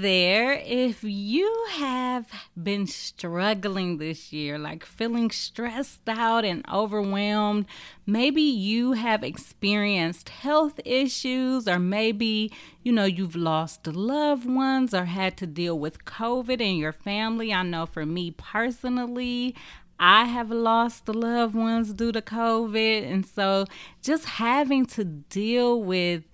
there. If you have been struggling this year, like feeling stressed out and overwhelmed, maybe you have experienced health issues, or maybe, you know, you've lost loved ones or had to deal with COVID in your family. I know for me personally, I have lost loved ones due to COVID. And so just having to deal with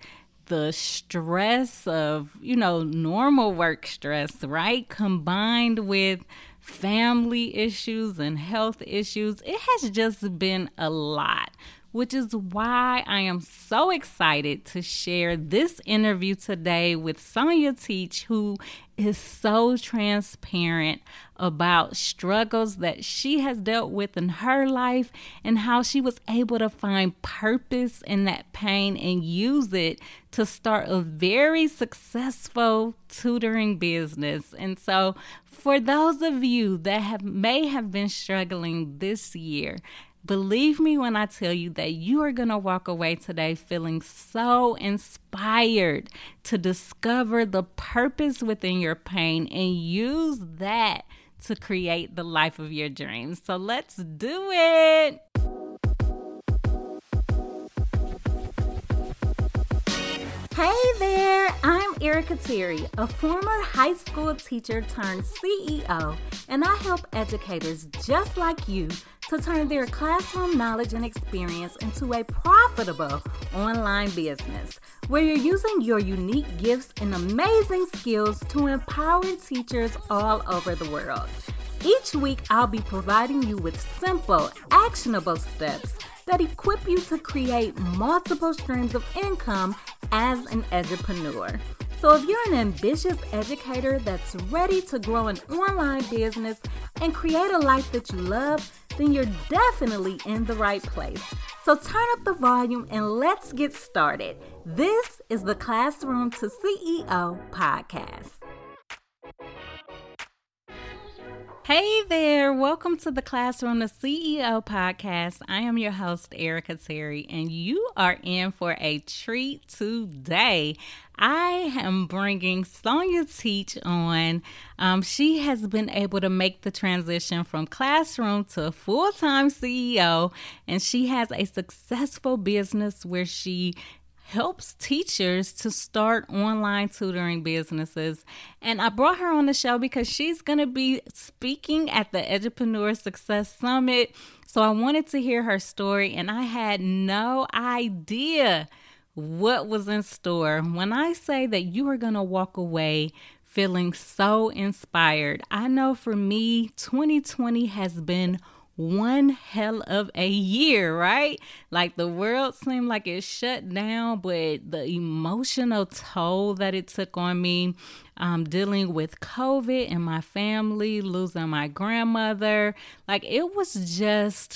the stress of, you know, normal work stress, right? Combined with family issues and health issues, it has just been a lot which is why I am so excited to share this interview today with Sonia Teach, who is so transparent about struggles that she has dealt with in her life and how she was able to find purpose in that pain and use it to start a very successful tutoring business. And so, for those of you that have may have been struggling this year, Believe me when I tell you that you are going to walk away today feeling so inspired to discover the purpose within your pain and use that to create the life of your dreams. So let's do it. Hey there, I'm Erica Terry, a former high school teacher turned CEO, and I help educators just like you to turn their classroom knowledge and experience into a profitable online business where you're using your unique gifts and amazing skills to empower teachers all over the world. Each week, I'll be providing you with simple, actionable steps that equip you to create multiple streams of income as an edupreneur. So, if you're an ambitious educator that's ready to grow an online business and create a life that you love, then you're definitely in the right place. So turn up the volume and let's get started. This is the Classroom to CEO podcast. Hey there, welcome to the Classroom to CEO podcast. I am your host, Erica Terry, and you are in for a treat today. I am bringing Sonia Teach on. Um, she has been able to make the transition from classroom to full time CEO, and she has a successful business where she helps teachers to start online tutoring businesses. And I brought her on the show because she's going to be speaking at the Edupreneur Success Summit. So I wanted to hear her story, and I had no idea what was in store. When I say that you are going to walk away feeling so inspired, I know for me, 2020 has been one hell of a year, right? Like the world seemed like it shut down, but the emotional toll that it took on me, um, dealing with COVID and my family, losing my grandmother, like it was just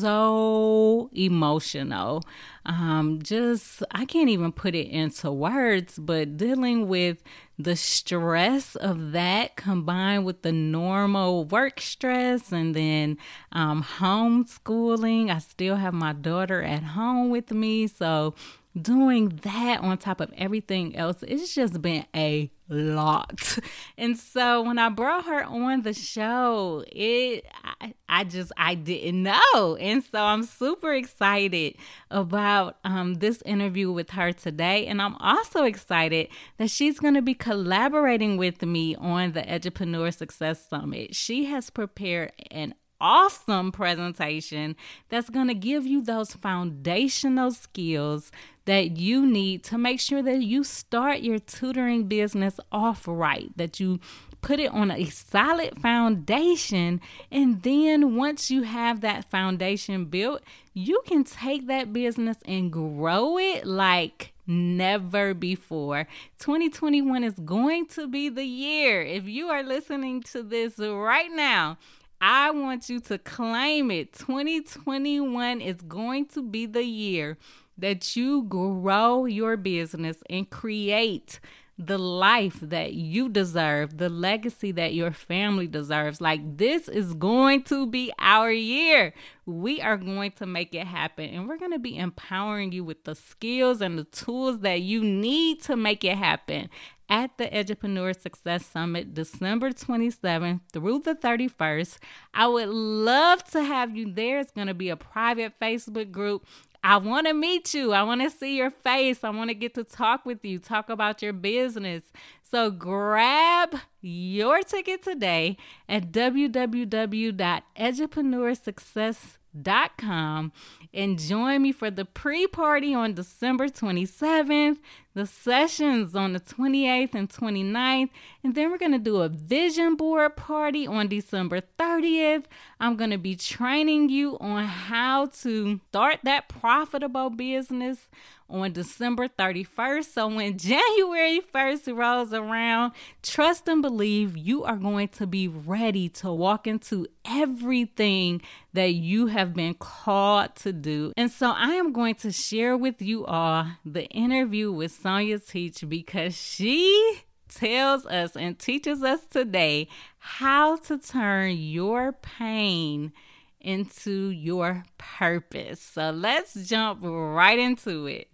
so emotional. Um, just, I can't even put it into words, but dealing with the stress of that combined with the normal work stress and then um, homeschooling. I still have my daughter at home with me. So doing that on top of everything else, it's just been a lot. And so when I brought her on the show, it I, I just I didn't know. And so I'm super excited about um, this interview with her today. And I'm also excited that she's going to be collaborating with me on the Edupreneur Success Summit. She has prepared an awesome presentation that's going to give you those foundational skills that you need to make sure that you start your tutoring business off right, that you put it on a solid foundation. And then once you have that foundation built, you can take that business and grow it like never before. 2021 is going to be the year. If you are listening to this right now, I want you to claim it. 2021 is going to be the year that you grow your business and create the life that you deserve, the legacy that your family deserves. Like, this is going to be our year. We are going to make it happen, and we're going to be empowering you with the skills and the tools that you need to make it happen at the Edupreneur Success Summit December 27th through the 31st. I would love to have you there. It's going to be a private Facebook group. I want to meet you. I want to see your face. I want to get to talk with you, talk about your business. So grab your ticket today at www.edupreneursuccess.com and join me for the pre party on December 27th, the sessions on the 28th and 29th, and then we're going to do a vision board party on December 30th. I'm going to be training you on how to start that profitable business on December 31st. So when January 1st rolls around, trust and believe you are going to be ready to walk into everything that you have been called to do. And so I am going to share with you all the interview with Sonia Teach because she tells us and teaches us today how to turn your pain into your purpose. So let's jump right into it.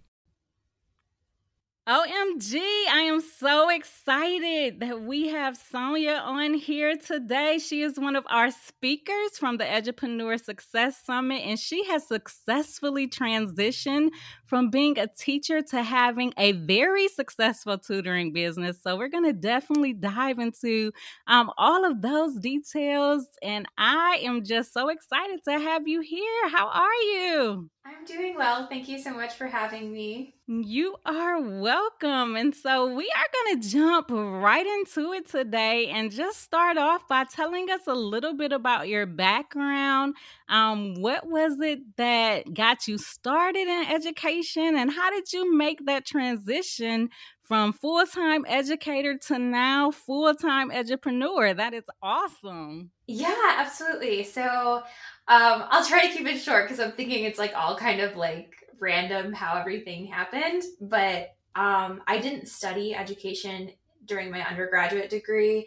OMG, I am so excited that we have Sonia on here today. She is one of our speakers from the Edupreneur Success Summit, and she has successfully transitioned from being a teacher to having a very successful tutoring business. So, we're going to definitely dive into um, all of those details, and I am just so excited to have you here. How are you? I'm doing well. Thank you so much for having me. You are welcome. And so we are going to jump right into it today and just start off by telling us a little bit about your background. Um, what was it that got you started in education, and how did you make that transition from full time educator to now full time edupreneur? That is awesome. Yeah, absolutely. So um, I'll try to keep it short because I'm thinking it's like all kind of like random how everything happened. But um, I didn't study education during my undergraduate degree.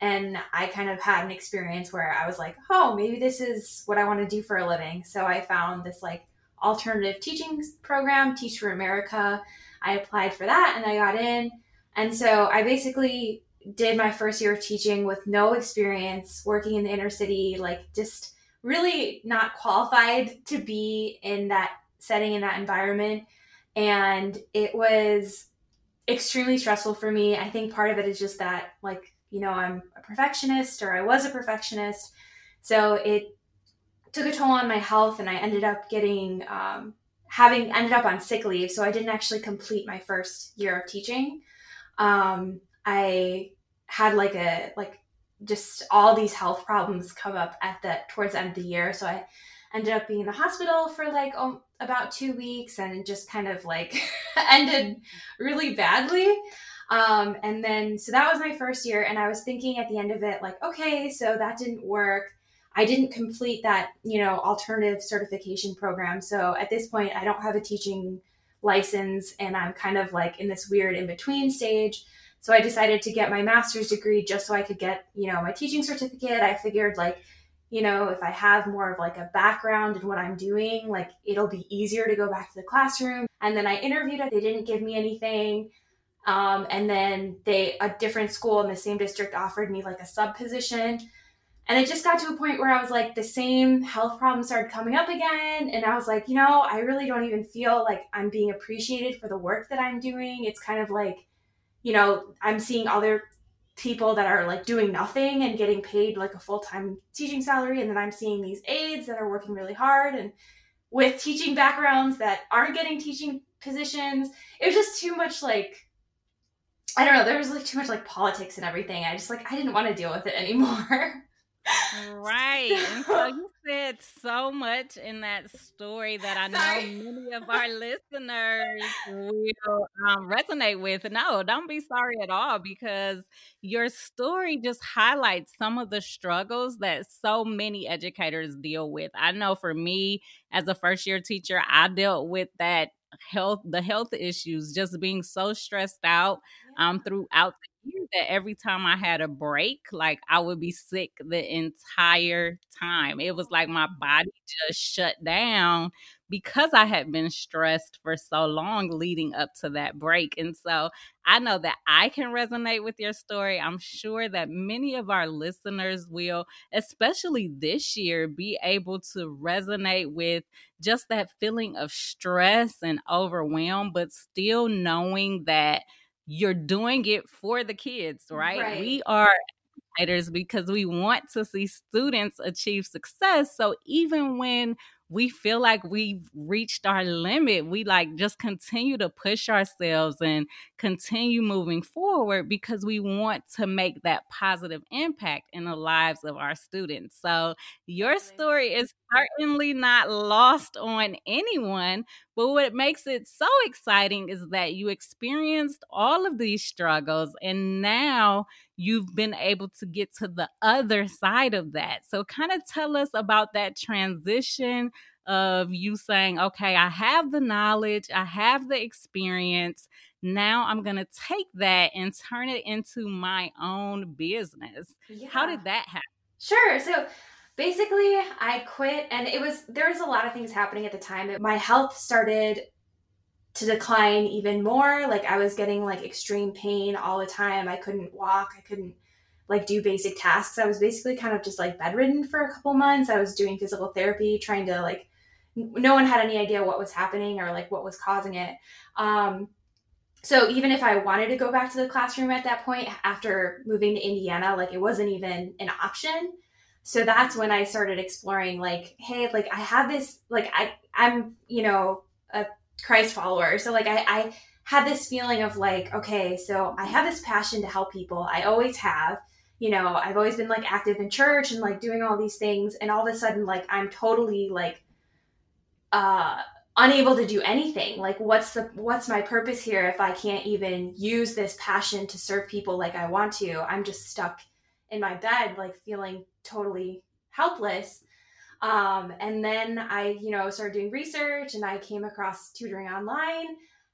And I kind of had an experience where I was like, oh, maybe this is what I want to do for a living. So I found this like alternative teaching program, Teach for America. I applied for that and I got in. And so I basically did my first year of teaching with no experience working in the inner city, like just really not qualified to be in that setting in that environment. And it was extremely stressful for me. I think part of it is just that like you know i'm a perfectionist or i was a perfectionist. So it took a toll on my health and i ended up getting um, having ended up on sick leave. So i didn't actually complete my first year of teaching. Um, i had like a like just all these health problems come up at the towards the end of the year. So I ended up being in the hospital for like um, about two weeks and just kind of like ended really badly. Um, and then, so that was my first year. And I was thinking at the end of it, like, okay, so that didn't work. I didn't complete that, you know, alternative certification program. So at this point, I don't have a teaching license and I'm kind of like in this weird in between stage. So I decided to get my master's degree just so I could get, you know, my teaching certificate. I figured like, you know, if I have more of like a background in what I'm doing, like it'll be easier to go back to the classroom. And then I interviewed, they didn't give me anything. Um, and then they, a different school in the same district offered me like a sub position. And it just got to a point where I was like, the same health problems started coming up again. And I was like, you know, I really don't even feel like I'm being appreciated for the work that I'm doing. It's kind of like, you know, I'm seeing other people that are like doing nothing and getting paid like a full-time teaching salary and then I'm seeing these aides that are working really hard and with teaching backgrounds that aren't getting teaching positions. It was just too much like I don't know, there was like too much like politics and everything. I just like I didn't want to deal with it anymore. right. So you said so much in that story that I know many of our listeners will um, resonate with. No, don't be sorry at all because your story just highlights some of the struggles that so many educators deal with. I know for me, as a first year teacher, I dealt with that health the health issues just being so stressed out um throughout that every time I had a break, like I would be sick the entire time. It was like my mm-hmm. body just shut down because I had been stressed for so long leading up to that break. And so I know that I can resonate with your story. I'm sure that many of our listeners will, especially this year, be able to resonate with just that feeling of stress and overwhelm, but still knowing that you're doing it for the kids, right? right. We are because we want to see students achieve success. So even when we feel like we've reached our limit. We like just continue to push ourselves and continue moving forward because we want to make that positive impact in the lives of our students. So, your story is certainly not lost on anyone, but what makes it so exciting is that you experienced all of these struggles and now you've been able to get to the other side of that. So, kind of tell us about that transition of you saying, okay, I have the knowledge, I have the experience. Now I'm going to take that and turn it into my own business. Yeah. How did that happen? Sure. So, basically i quit and it was there was a lot of things happening at the time my health started to decline even more. Like I was getting like extreme pain all the time. I couldn't walk. I couldn't like do basic tasks. I was basically kind of just like bedridden for a couple months. I was doing physical therapy, trying to like no one had any idea what was happening or like what was causing it. Um, so even if I wanted to go back to the classroom at that point after moving to Indiana, like it wasn't even an option. So that's when I started exploring like, hey, like I have this, like I, I'm, you know, a Christ follower. So like I, I had this feeling of like, okay, so I have this passion to help people. I always have. You know, I've always been like active in church and like doing all these things and all of a sudden like I'm totally like uh unable to do anything. Like what's the what's my purpose here if I can't even use this passion to serve people like I want to? I'm just stuck in my bed like feeling totally helpless um, and then I, you know, started doing research and I came across tutoring online.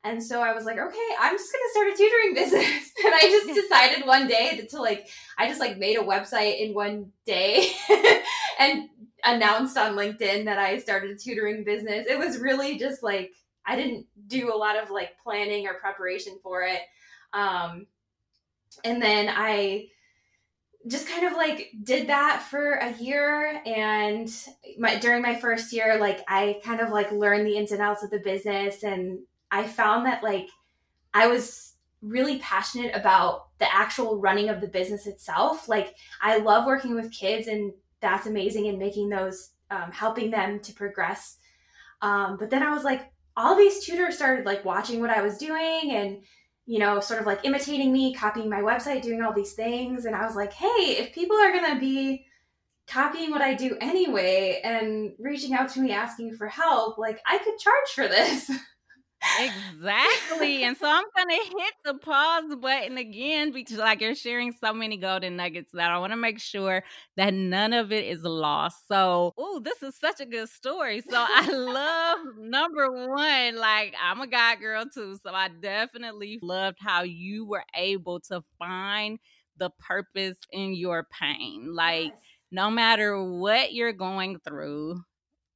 And so I was like, okay, I'm just gonna start a tutoring business. and I just decided one day to, to like, I just like made a website in one day and announced on LinkedIn that I started a tutoring business. It was really just like I didn't do a lot of like planning or preparation for it. Um, and then I just kind of like did that for a year and my during my first year like i kind of like learned the ins and outs of the business and i found that like i was really passionate about the actual running of the business itself. Like i love working with kids and that's amazing and making those um, helping them to progress. Um, but then i was like all these tutors started like watching what i was doing and you know, sort of like imitating me, copying my website, doing all these things. And I was like, hey, if people are going to be copying what I do anyway and reaching out to me asking for help, like I could charge for this. exactly. and so I'm going to hit the pause button again because, like, you're sharing so many golden nuggets that I want to make sure that none of it is lost. So, oh, this is such a good story. So, I love number one, like, I'm a God girl too. So, I definitely loved how you were able to find the purpose in your pain. Like, yes. no matter what you're going through,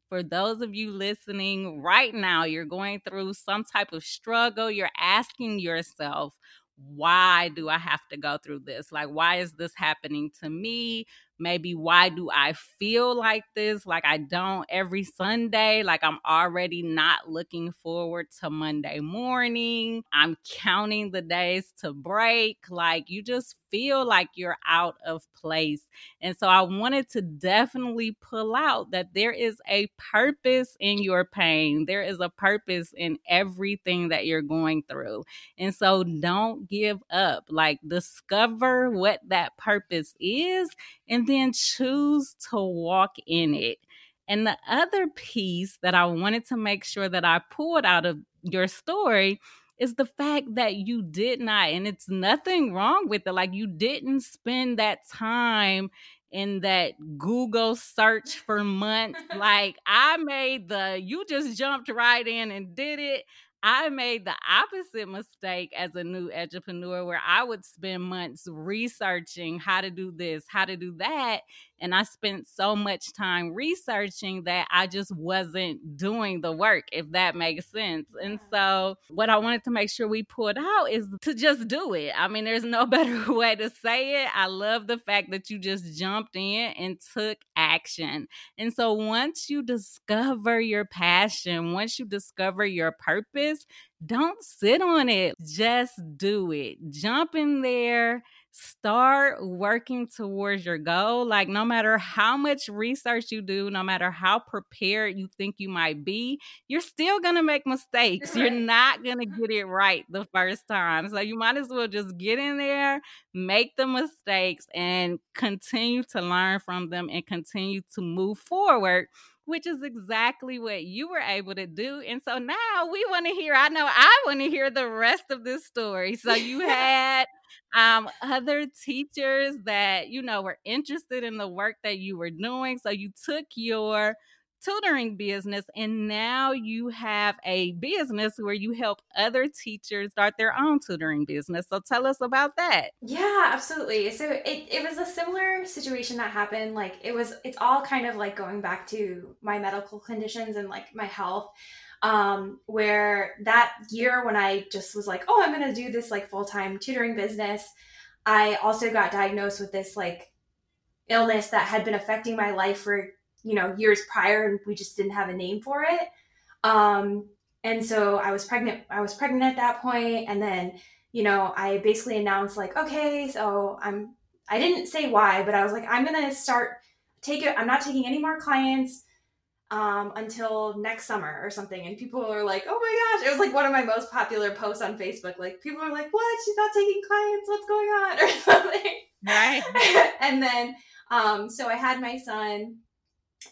for those of you listening right now, you're going through some type of struggle, you're asking yourself, why do I have to go through this? Like, why is this happening to me? Maybe why do I feel like this? Like I don't every Sunday. Like I'm already not looking forward to Monday morning. I'm counting the days to break. Like you just feel like you're out of place. And so I wanted to definitely pull out that there is a purpose in your pain. There is a purpose in everything that you're going through. And so don't give up. Like discover what that purpose is and then choose to walk in it. And the other piece that I wanted to make sure that I pulled out of your story is the fact that you did not, and it's nothing wrong with it. Like you didn't spend that time in that Google search for months. like I made the, you just jumped right in and did it. I made the opposite mistake as a new entrepreneur where I would spend months researching how to do this, how to do that. And I spent so much time researching that I just wasn't doing the work, if that makes sense. And so, what I wanted to make sure we pulled out is to just do it. I mean, there's no better way to say it. I love the fact that you just jumped in and took action. And so, once you discover your passion, once you discover your purpose, don't sit on it. Just do it. Jump in there start working towards your goal. Like, no matter how much research you do, no matter how prepared you think you might be, you're still going to make mistakes. You're not going to get it right the first time. So, you might as well just get in there, make the mistakes, and continue to learn from them and continue to move forward which is exactly what you were able to do. And so now we want to hear, I know I want to hear the rest of this story. So you had um, other teachers that, you know, were interested in the work that you were doing. So you took your tutoring business and now you have a business where you help other teachers start their own tutoring business. So tell us about that. Yeah absolutely. So it, it was a similar situation that happened like it was it's all kind of like going back to my medical conditions and like my health um where that year when i just was like oh i'm gonna do this like full-time tutoring business i also got diagnosed with this like illness that had been affecting my life for you know years prior and we just didn't have a name for it. Um and so i was pregnant i was pregnant at that point and then you know i basically announced like okay so i'm i didn't say why but i was like i'm gonna start take it i'm not taking any more clients um, until next summer or something. And people are like, oh my gosh, it was like one of my most popular posts on Facebook. Like people are like, what? She's not taking clients. What's going on? Or something. Right. and then, um, so I had my son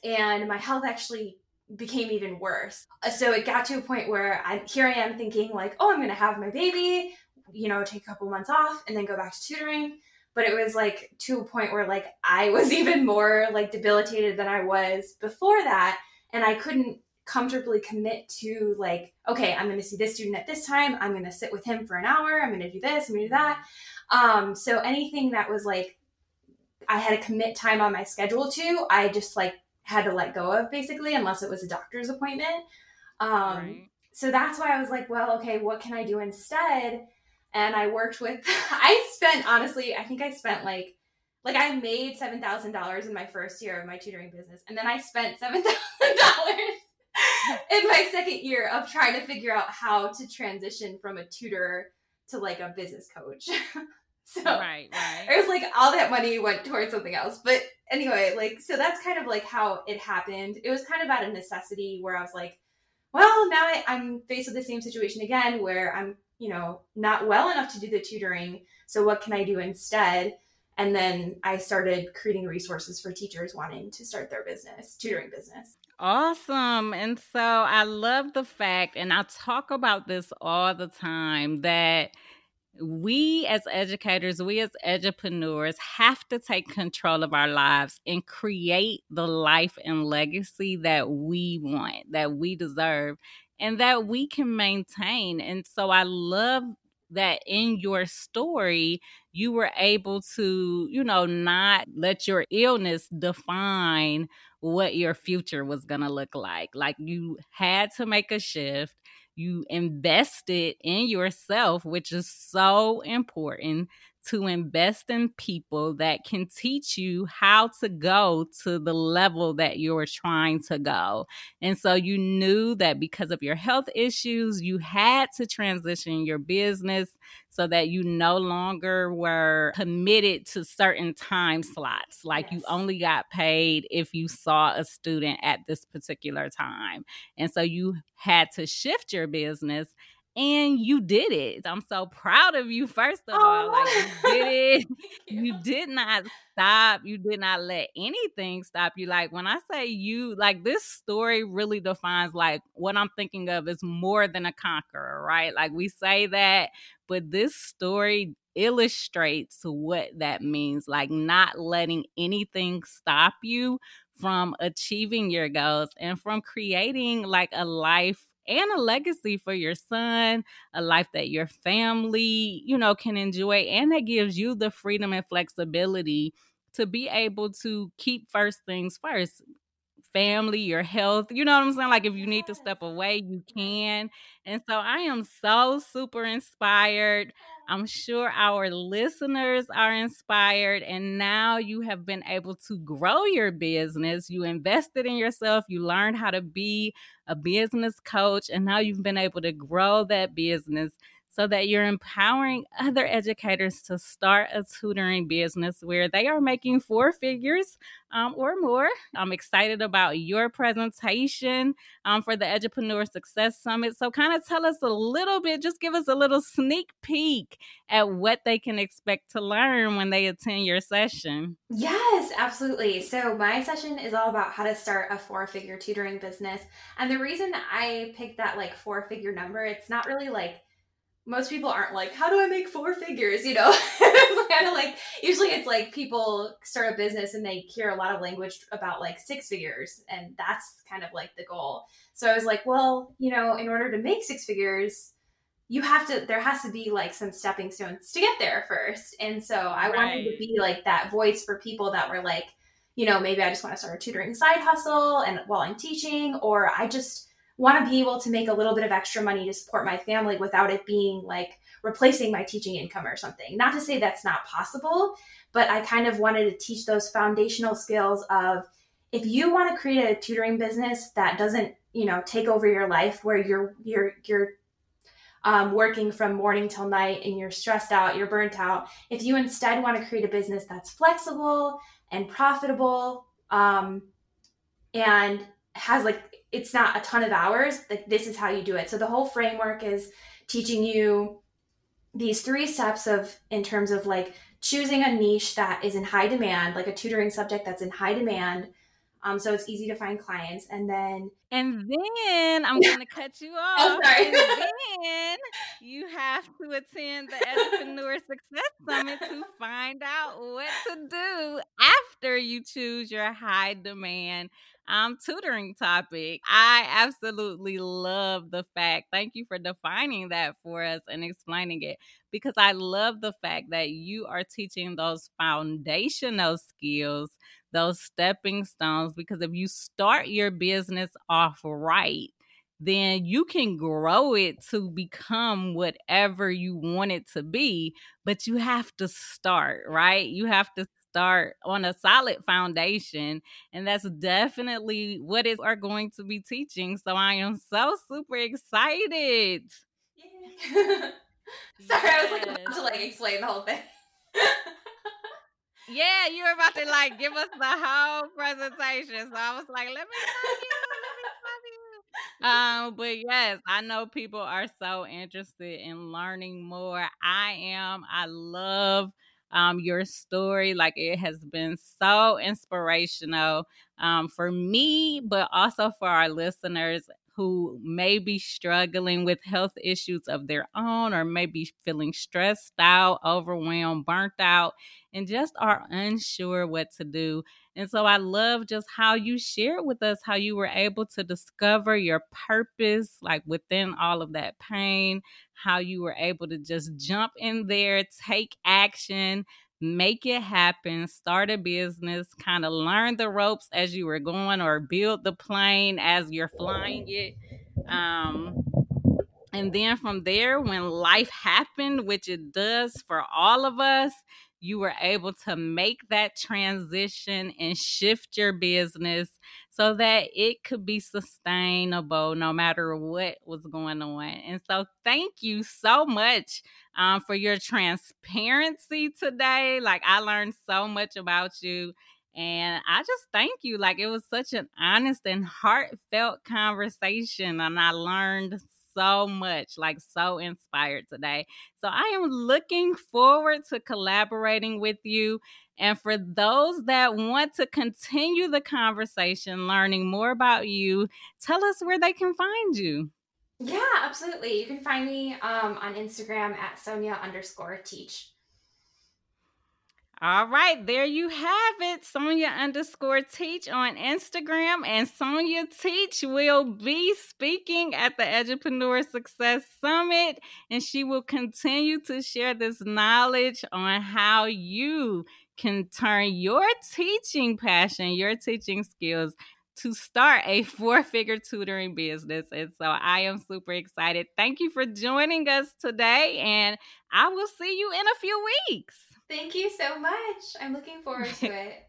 and my health actually became even worse. Uh, so it got to a point where I here I am thinking like, oh, I'm going to have my baby, you know, take a couple months off and then go back to tutoring. But it was like to a point where like I was even more like debilitated than I was before that and I couldn't comfortably commit to like, okay, I'm going to see this student at this time. I'm going to sit with him for an hour. I'm going to do this. I'm going to do that. Um, so anything that was like I had to commit time on my schedule to, I just like had to let go of basically, unless it was a doctor's appointment. Um, right. So that's why I was like, well, okay, what can I do instead? And I worked with, I spent, honestly, I think I spent like, like I made $7,000 in my first year of my tutoring business. And then I spent $7,000 in my second year of trying to figure out how to transition from a tutor to like a business coach. So right, right. It was like all that money went towards something else. But anyway, like so that's kind of like how it happened. It was kind of out of necessity where I was like, well, now I, I'm faced with the same situation again where I'm, you know, not well enough to do the tutoring. So what can I do instead? And then I started creating resources for teachers wanting to start their business, tutoring business. Awesome. And so I love the fact, and I talk about this all the time, that we as educators, we as edupreneurs have to take control of our lives and create the life and legacy that we want, that we deserve, and that we can maintain. And so I love that in your story, you were able to, you know, not let your illness define what your future was going to look like. Like you had to make a shift you invested in yourself, which is so important to invest in people that can teach you how to go to the level that you're trying to go. And so you knew that because of your health issues, you had to transition your business so that you no longer were committed to certain time slots. Like yes. you only got paid if you saw a student at this particular time. And so you had to shift your business and you did it. I'm so proud of you, first of oh, all. Like you did it. you did not stop. You did not let anything stop you. Like when I say you, like this story really defines like what I'm thinking of is more than a conqueror, right? Like we say that, but this story illustrates what that means like not letting anything stop you from achieving your goals and from creating like a life and a legacy for your son, a life that your family, you know, can enjoy. And that gives you the freedom and flexibility to be able to keep first things first family, your health. You know what I'm saying? Like if you need to step away, you can. And so I am so super inspired. I'm sure our listeners are inspired. And now you have been able to grow your business. You invested in yourself. You learned how to be a business coach. And now you've been able to grow that business so that you're empowering other educators to start a tutoring business where they are making four figures um, or more. I'm excited about your presentation um, for the Edupreneur Success Summit. So, kind of tell us a little bit, just give us a little sneak peek at what they can expect to learn when they attend your session. Yes, absolutely. So, my session is all about how to start a four figure tutoring business. And the reason I picked that like four figure number, it's not really like most people aren't like, how do I make four figures? You know, kind of like usually it's like people start a business and they hear a lot of language about like six figures, and that's kind of like the goal. So I was like, well, you know, in order to make six figures, you have to there has to be like some stepping stones to get there first. And so I right. wanted to be like that voice for people that were like, you know, maybe I just want to start a tutoring side hustle and while I'm teaching, or I just want to be able to make a little bit of extra money to support my family without it being like replacing my teaching income or something. Not to say that's not possible, but I kind of wanted to teach those foundational skills of if you want to create a tutoring business that doesn't, you know, take over your life where you're you're you're um, working from morning till night and you're stressed out, you're burnt out. If you instead want to create a business that's flexible and profitable um, and has like it's not a ton of hours like this is how you do it. So the whole framework is teaching you these three steps of in terms of like choosing a niche that is in high demand like a tutoring subject that's in high demand. Um, so it's easy to find clients. And then and then i'm going to cut you off. oh, sorry. and then you have to attend the edupreneur success summit to find out what to do after you choose your high demand um, tutoring topic. I absolutely love the fact, thank you for defining that for us and explaining it, because I love the fact that you are teaching those foundational skills, those stepping stones, because if you start your business off right, then you can grow it to become whatever you want it to be. But you have to start, right? You have to start on a solid foundation. And that's definitely what is are going to be teaching. So I am so super excited. Sorry, yes. I was like about to like explain the whole thing. yeah, you were about to like give us the whole presentation. So I was like, let me stop you. um, but yes, I know people are so interested in learning more. I am. I love um, your story. Like it has been so inspirational um, for me, but also for our listeners who may be struggling with health issues of their own or maybe feeling stressed out, overwhelmed, burnt out, and just are unsure what to do. And so I love just how you shared with us how you were able to discover your purpose, like within all of that pain, how you were able to just jump in there, take action, make it happen, start a business, kind of learn the ropes as you were going or build the plane as you're flying it. Um, and then from there, when life happened, which it does for all of us, you were able to make that transition and shift your business so that it could be sustainable no matter what was going on. And so, thank you so much um, for your transparency today. Like, I learned so much about you. And I just thank you. Like, it was such an honest and heartfelt conversation. And I learned so much, like so inspired today. So I am looking forward to collaborating with you. And for those that want to continue the conversation, learning more about you, tell us where they can find you. Yeah, absolutely. You can find me um, on Instagram at Sonia underscore teach. All right, there you have it. Sonia underscore teach on Instagram. And Sonia Teach will be speaking at the Edupreneur Success Summit. And she will continue to share this knowledge on how you can turn your teaching passion, your teaching skills to start a four figure tutoring business. And so I am super excited. Thank you for joining us today. And I will see you in a few weeks. Thank you so much. I'm looking forward to it.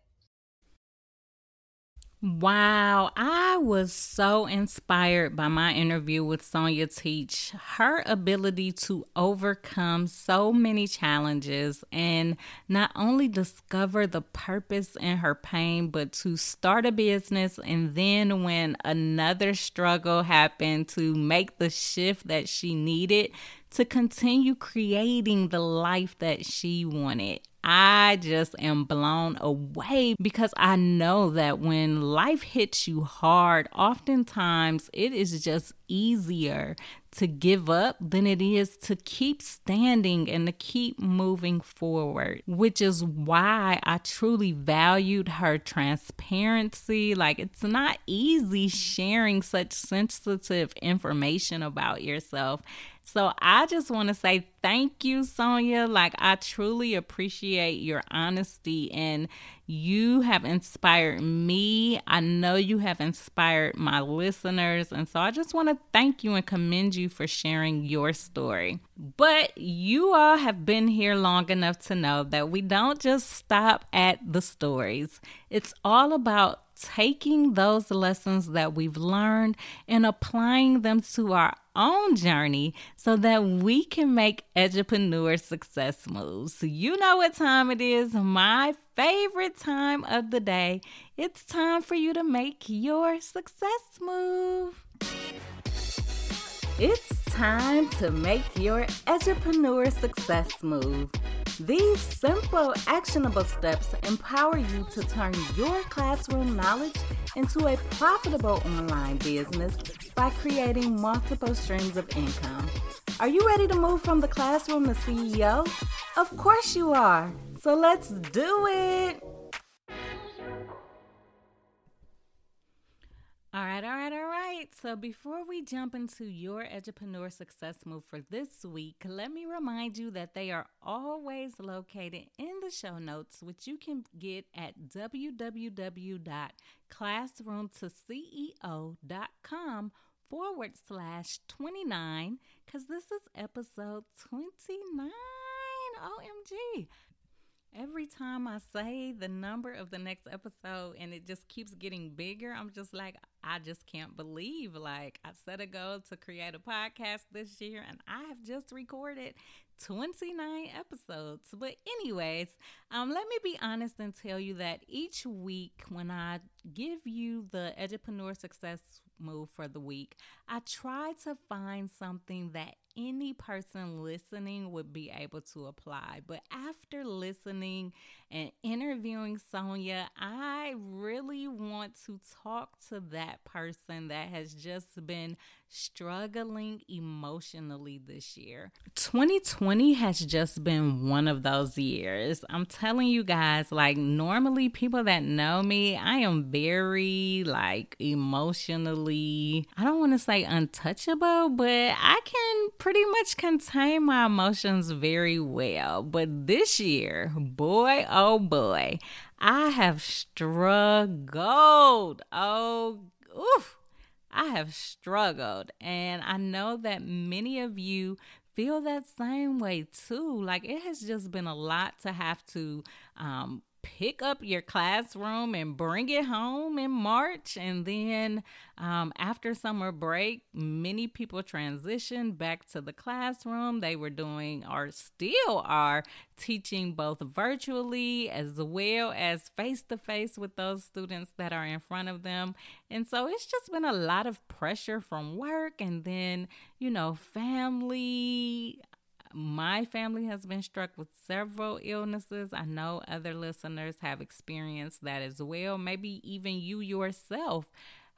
Wow, I was so inspired by my interview with Sonia Teach. Her ability to overcome so many challenges and not only discover the purpose in her pain, but to start a business and then when another struggle happened to make the shift that she needed to continue creating the life that she wanted. I just am blown away because I know that when life hits you hard, oftentimes it is just easier to give up than it is to keep standing and to keep moving forward, which is why I truly valued her transparency. Like, it's not easy sharing such sensitive information about yourself. So I just want to say thank you, Sonia. Like, I truly appreciate your honesty and you have inspired me. I know you have inspired my listeners. And so I just want to thank you and commend you for sharing your story. But you all have been here long enough to know that we don't just stop at the stories, it's all about taking those lessons that we've learned and applying them to our own journey so that we can make edupreneur success moves. You know what time it is, my favorite time of the day. It's time for you to make your success move. It's time to make your edupreneur success move. These simple, actionable steps empower you to turn your classroom knowledge into a profitable online business by creating multiple streams of income. Are you ready to move from the classroom to CEO? Of course you are. So let's do it. All right, all right, all right. So before we jump into your edupreneur success move for this week, let me remind you that they are always located in the show notes, which you can get at www.classroomtoceo.com forward slash 29, because this is episode 29. OMG every time I say the number of the next episode and it just keeps getting bigger, I'm just like, I just can't believe. Like, I set a goal to create a podcast this year and I have just recorded 29 episodes. But, anyways, um, let me be honest and tell you that each week when I give you the Edupreneur Success Move for the week, I try to find something that any person listening would be able to apply. But after listening and interviewing Sonia, I really want to talk to that person that has just been struggling emotionally this year. 2020 has just been one of those years. I'm telling you guys, like, normally people that know me, I am very, like, emotionally, I don't want to say untouchable, but I can pretty much contain my emotions very well. But this year, boy, oh boy, I have struggled. Oh, oof. I have struggled, and I know that many of you feel that same way too. Like it has just been a lot to have to um, pick up your classroom and bring it home in March. And then um, after summer break, many people transitioned back to the classroom. They were doing, or still are, teaching both virtually as well as face to face with those students that are in front of them. And so it's just been a lot of pressure from work and then, you know, family my family has been struck with several illnesses. I know other listeners have experienced that as well. Maybe even you yourself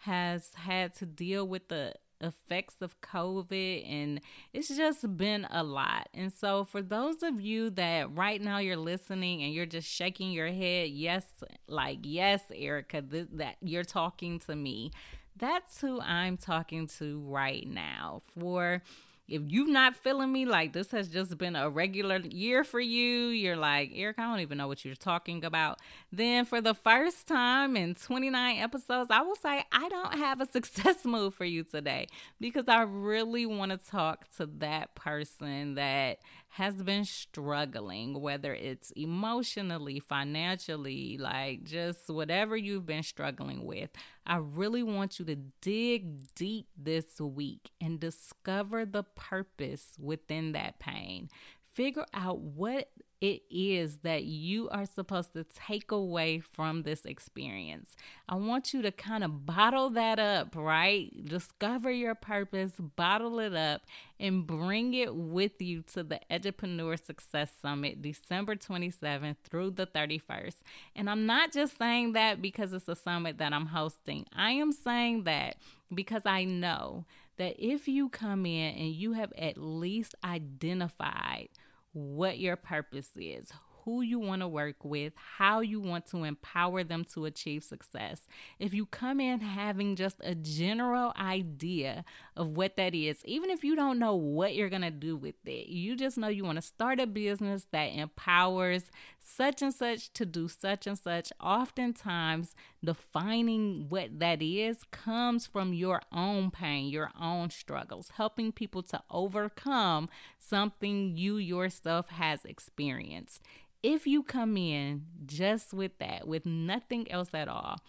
has had to deal with the effects of COVID, and it's just been a lot. And so, for those of you that right now you're listening and you're just shaking your head, yes, like, yes, Erica, th- that you're talking to me. That's who I'm talking to right now. For if you're not feeling me like this has just been a regular year for you, you're like, Eric, I don't even know what you're talking about. Then for the first time in 29 episodes, I will say I don't have a success move for you today because I really want to talk to that person that has been struggling, whether it's emotionally, financially, like just whatever you've been struggling with. I really want you to dig deep this week and discover the purpose within that pain. Figure out what it is that you are supposed to take away from this experience. I want you to kind of bottle that up, right? Discover your purpose, bottle it up, and bring it with you to the Edupreneur Success Summit December 27th through the 31st. And I'm not just saying that because it's a summit that I'm hosting, I am saying that because I know that if you come in and you have at least identified what your purpose is, who you want to work with, how you want to empower them to achieve success. If you come in having just a general idea of what that is, even if you don't know what you're going to do with it, you just know you want to start a business that empowers such and such to do such and such. Oftentimes, defining what that is comes from your own pain, your own struggles, helping people to overcome something you yourself has experienced. If you come in just with that, with nothing else at all,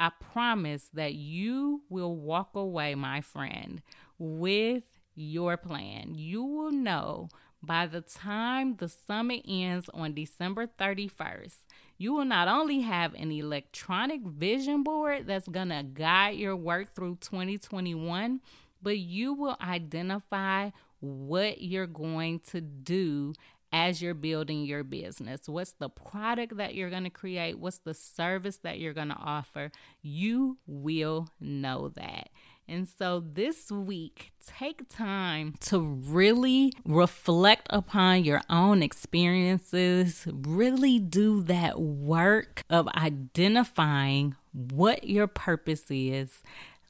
I promise that you will walk away, my friend, with your plan. You will know by the time the summit ends on December 31st, you will not only have an electronic vision board that's going to guide your work through 2021, but you will identify what you're going to do as you're building your business. What's the product that you're going to create? What's the service that you're going to offer? You will know that. And so this week, take time to really reflect upon your own experiences, really do that work of identifying what your purpose is.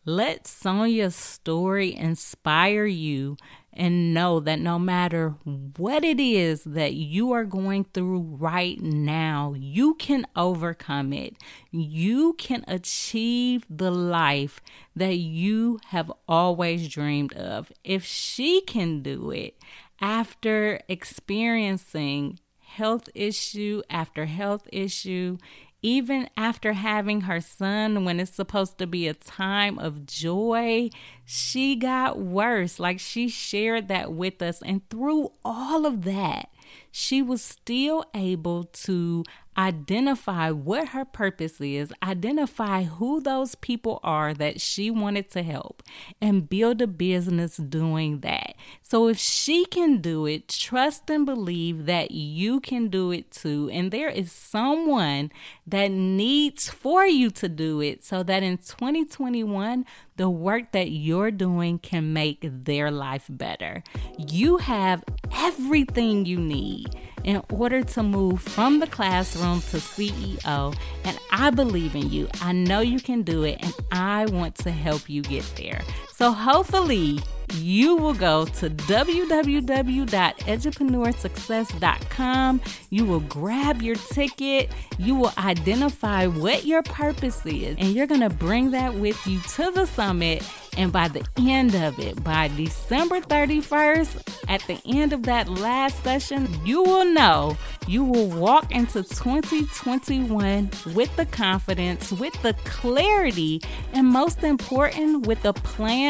Let Sonia's story inspire you and know that no matter what it is that you are going through right now, you can overcome it. You can achieve the life that you have always dreamed of. If she can do it after experiencing health issue after health issue, even after having her son when it's supposed to be a time of joy, she got worse. Like she shared that with us. And through all of that, she was still able to identify what her purpose is, identify who those people are that she wanted to help, and build a business doing that. So if she can do it, trust and believe that you can do it too. And there is someone that needs for you to do it so that in 2021, the work that you're doing can make their life better. You have everything you need in order to move from the classroom to CEO. And I believe in you. I know you can do it, and I want to help you get there. So hopefully, you will go to www.edupreneursuccess.com. You will grab your ticket. You will identify what your purpose is, and you're going to bring that with you to the summit and by the end of it, by December 31st, at the end of that last session, you will know you will walk into 2021 with the confidence, with the clarity, and most important, with the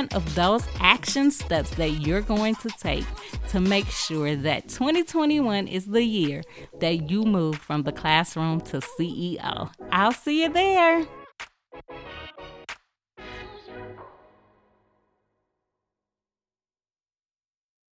plan of those action steps that you're going to take to make sure that 2021 is the year that you move from the classroom to CEO. I'll see you there.